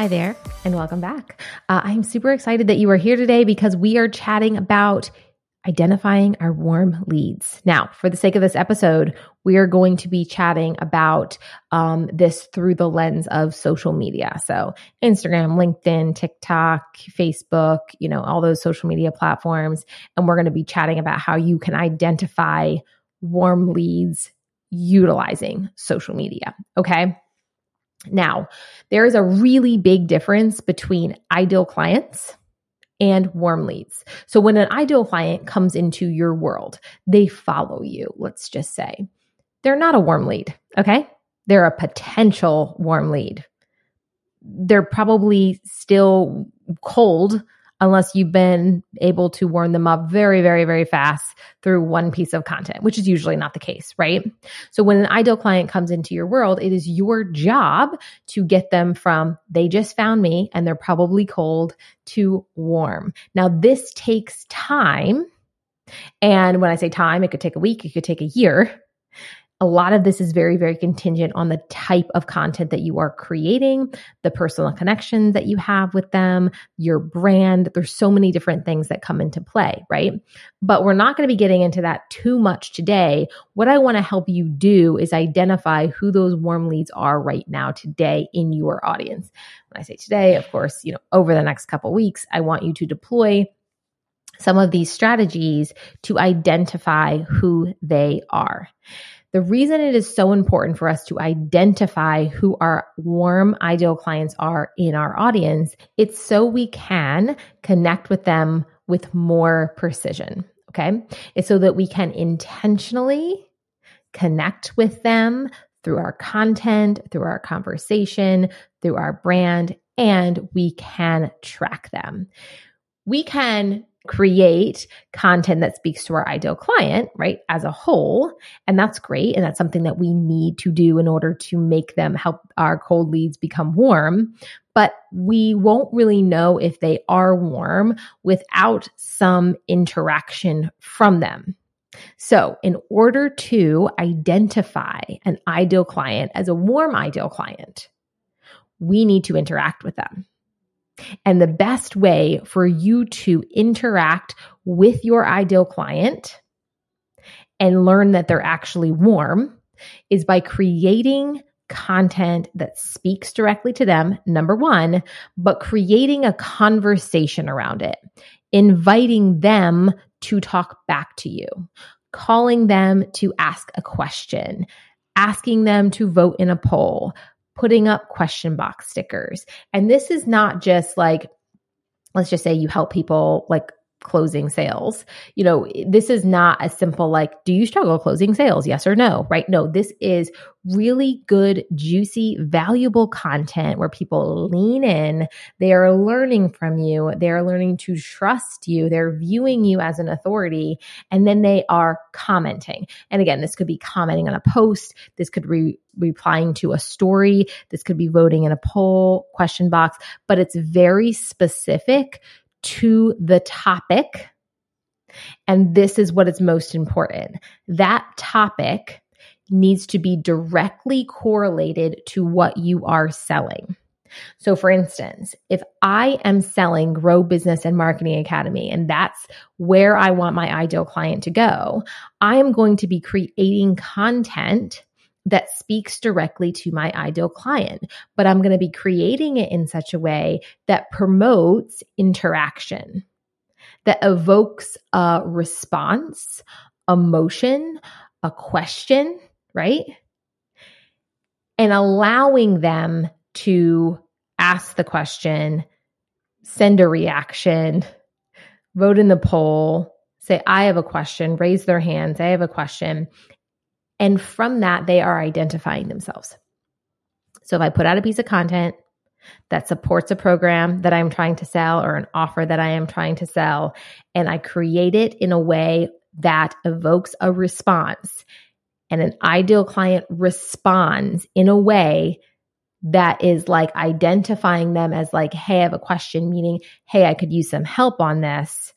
Hi there, and welcome back. Uh, I'm super excited that you are here today because we are chatting about identifying our warm leads. Now, for the sake of this episode, we are going to be chatting about um, this through the lens of social media. So, Instagram, LinkedIn, TikTok, Facebook, you know, all those social media platforms. And we're going to be chatting about how you can identify warm leads utilizing social media. Okay. Now, there is a really big difference between ideal clients and warm leads. So when an ideal client comes into your world, they follow you, let's just say. They're not a warm lead, okay? They're a potential warm lead. They're probably still cold unless you've been able to warm them up very, very, very fast through one piece of content, which is usually not the case, right? So when an ideal client comes into your world, it is your job to get them from they just found me and they're probably cold to warm. Now, this takes time. And when I say time, it could take a week, it could take a year a lot of this is very, very contingent on the type of content that you are creating, the personal connections that you have with them, your brand. There's so many different things that come into play, right? But we're not going to be getting into that too much today. What I want to help you do is identify who those warm leads are right now today in your audience. When I say today, of course, you know, over the next couple weeks, I want you to deploy some of these strategies to identify who they are. The reason it is so important for us to identify who our warm ideal clients are in our audience, it's so we can connect with them with more precision. Okay. It's so that we can intentionally connect with them through our content, through our conversation, through our brand, and we can track them. We can create content that speaks to our ideal client, right, as a whole. And that's great. And that's something that we need to do in order to make them help our cold leads become warm. But we won't really know if they are warm without some interaction from them. So, in order to identify an ideal client as a warm ideal client, we need to interact with them. And the best way for you to interact with your ideal client and learn that they're actually warm is by creating content that speaks directly to them, number one, but creating a conversation around it, inviting them to talk back to you, calling them to ask a question, asking them to vote in a poll, putting up question box stickers. And this is not just like, let's just say you help people like closing sales. You know, this is not a simple like, do you struggle closing sales? Yes or no, right? No, this is really good, juicy, valuable content where people lean in. They are learning from you. They are learning to trust you. They're viewing you as an authority and then they are commenting. And again, this could be commenting on a post. This could be replying to a story. This could be voting in a poll question box, but it's very specific to the topic. And this is what is most important. That topic needs to be directly correlated to what you are selling. So, for instance, if I am selling Grow Business and Marketing Academy, and that's where I want my ideal client to go, I am going to be creating content that speaks directly to my ideal client, but I'm going to be creating it in such a way that promotes interaction, that evokes a response, emotion, a question, right? And allowing them to ask the question, send a reaction, vote in the poll, say, I have a question, raise their hands, I have a question, and from that, they are identifying themselves. So if I put out a piece of content that supports a program that I'm trying to sell or an offer that I am trying to sell, and I create it in a way that evokes a response, and an ideal client responds in a way that is like identifying them as like, hey, I have a question, meaning, hey, I could use some help on this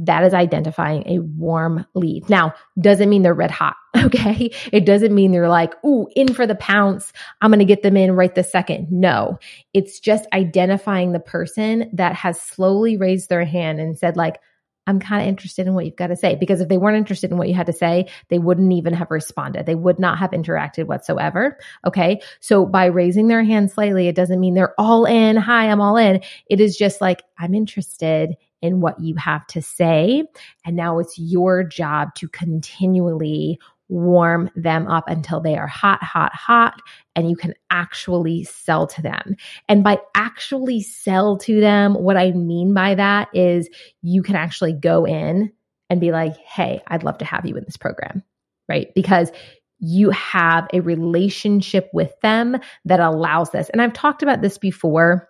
that is identifying a warm lead. Now, doesn't mean they're red hot. Okay. It doesn't mean they're like, ooh, in for the pounce. I'm going to get them in right this second. No, it's just identifying the person that has slowly raised their hand and said like, I'm kind of interested in what you've got to say. Because if they weren't interested in what you had to say, they wouldn't even have responded. They would not have interacted whatsoever. Okay. So by raising their hand slightly, it doesn't mean they're all in. Hi, I'm all in. It is just like, I'm interested in what you have to say. And now it's your job to continually warm them up until they are hot, hot, hot, and you can actually sell to them. And by actually sell to them, what I mean by that is you can actually go in and be like, hey, I'd love to have you in this program, right? Because you have a relationship with them that allows this. And I've talked about this before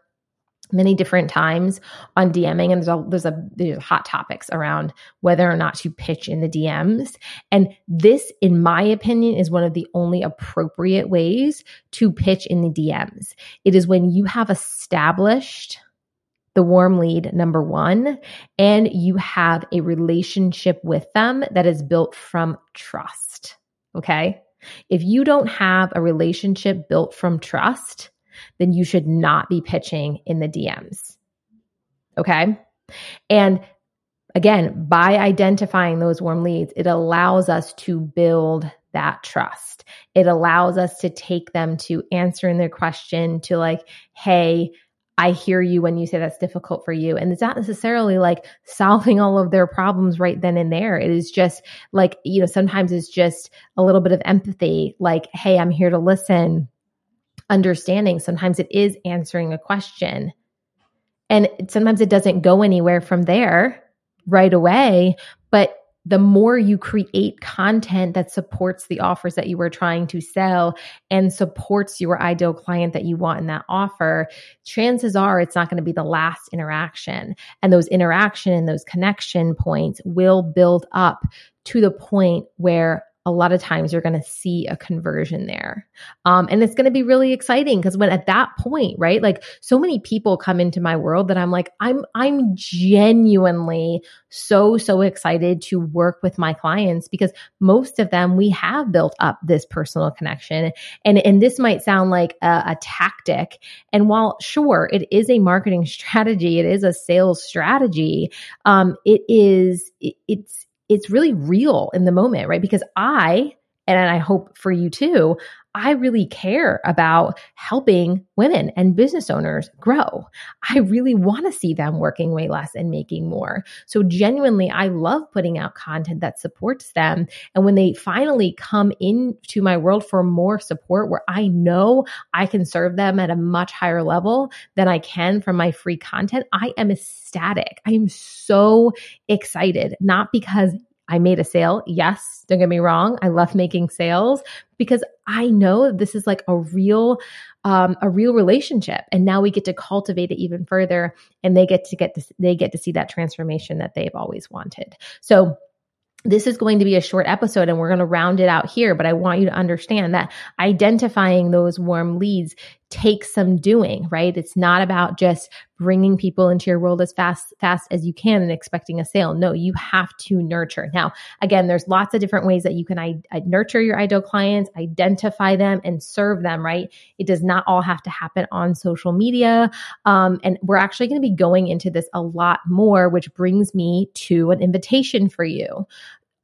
many different times on DMing, and there's a, there's a there's hot topics around whether or not to pitch in the DMs. And this, in my opinion, is one of the only appropriate ways to pitch in the DMs. It is when you have established the warm lead number one, and you have a relationship with them that is built from trust. Okay. If you don't have a relationship built from trust, then you should not be pitching in the DMs. Okay. And again, by identifying those warm leads, it allows us to build that trust. It allows us to take them to answering their question to like, hey, I hear you when you say that's difficult for you. And it's not necessarily like solving all of their problems right then and there. It is just like, you know, sometimes it's just a little bit of empathy, like, hey, I'm here to listen understanding. Sometimes it is answering a question. And sometimes it doesn't go anywhere from there right away. But the more you create content that supports the offers that you were trying to sell and supports your ideal client that you want in that offer, chances are it's not going to be the last interaction. And those interaction and those connection points will build up to the point where a lot of times you're going to see a conversion there. Um, and it's going to be really exciting because when at that point, right? Like so many people come into my world that I'm like, I'm, I'm genuinely so, so excited to work with my clients because most of them, we have built up this personal connection. And, and this might sound like a, a tactic. And while sure, it is a marketing strategy, it is a sales strategy. Um, it is, it, it's, it's really real in the moment, right? Because I, and I hope for you too, I really care about helping women and business owners grow. I really want to see them working way less and making more. So, genuinely, I love putting out content that supports them. And when they finally come into my world for more support, where I know I can serve them at a much higher level than I can from my free content, I am ecstatic. I am so excited, not because I made a sale. Yes, don't get me wrong. I love making sales because I know this is like a real um, a real relationship and now we get to cultivate it even further and they get to get this they get to see that transformation that they've always wanted. So this is going to be a short episode and we're going to round it out here, but I want you to understand that identifying those warm leads takes some doing, right? It's not about just bringing people into your world as fast fast as you can and expecting a sale. No, you have to nurture. Now, again, there's lots of different ways that you can I, I nurture your ideal clients, identify them and serve them, right? It does not all have to happen on social media. Um, and we're actually going to be going into this a lot more, which brings me to an invitation for you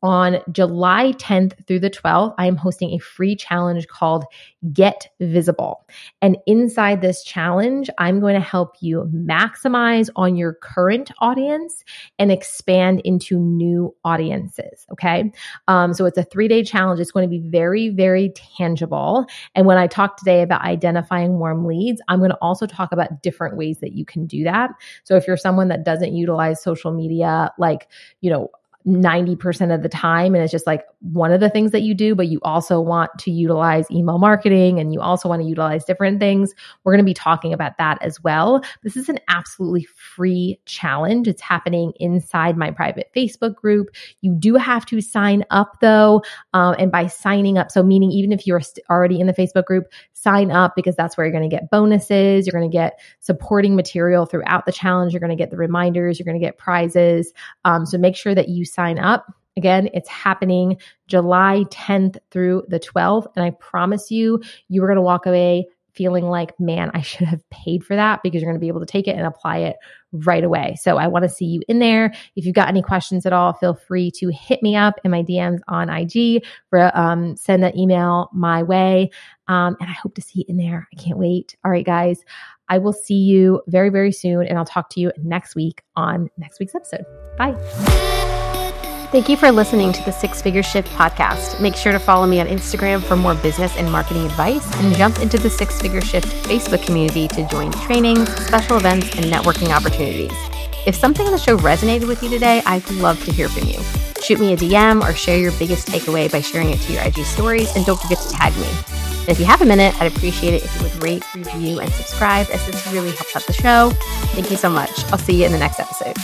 on July 10th through the 12th, I am hosting a free challenge called Get Visible. And inside this challenge, I'm going to help you maximize on your current audience and expand into new audiences. Okay. Um, so it's a three day challenge. It's going to be very, very tangible. And when I talk today about identifying warm leads, I'm going to also talk about different ways that you can do that. So if you're someone that doesn't utilize social media, like, you know, 90% of the time. And it's just like one of the things that you do, but you also want to utilize email marketing and you also want to utilize different things. We're going to be talking about that as well. This is an absolutely free challenge. It's happening inside my private Facebook group. You do have to sign up though. Um, and by signing up, so meaning even if you're already in the Facebook group, sign up because that's where you're going to get bonuses. You're going to get supporting material throughout the challenge. You're going to get the reminders. You're going to get prizes. Um, so make sure that you sign up. Again, it's happening July 10th through the 12th. And I promise you, you are going to walk away feeling like, man, I should have paid for that because you're going to be able to take it and apply it right away. So I want to see you in there. If you've got any questions at all, feel free to hit me up in my DMs on IG or um, send an email my way. Um, and I hope to see you in there. I can't wait. All right, guys. I will see you very, very soon, and I'll talk to you next week on next week's episode. Bye. Thank you for listening to the Six Figure Shift podcast. Make sure to follow me on Instagram for more business and marketing advice and jump into the Six Figure Shift Facebook community to join trainings, special events, and networking opportunities. If something in the show resonated with you today, I'd love to hear from you. Shoot me a DM or share your biggest takeaway by sharing it to your IG stories, and don't forget to tag me. And if you have a minute, I'd appreciate it if you would rate, review, and subscribe, as this really helps out the show. Thank you so much. I'll see you in the next episode.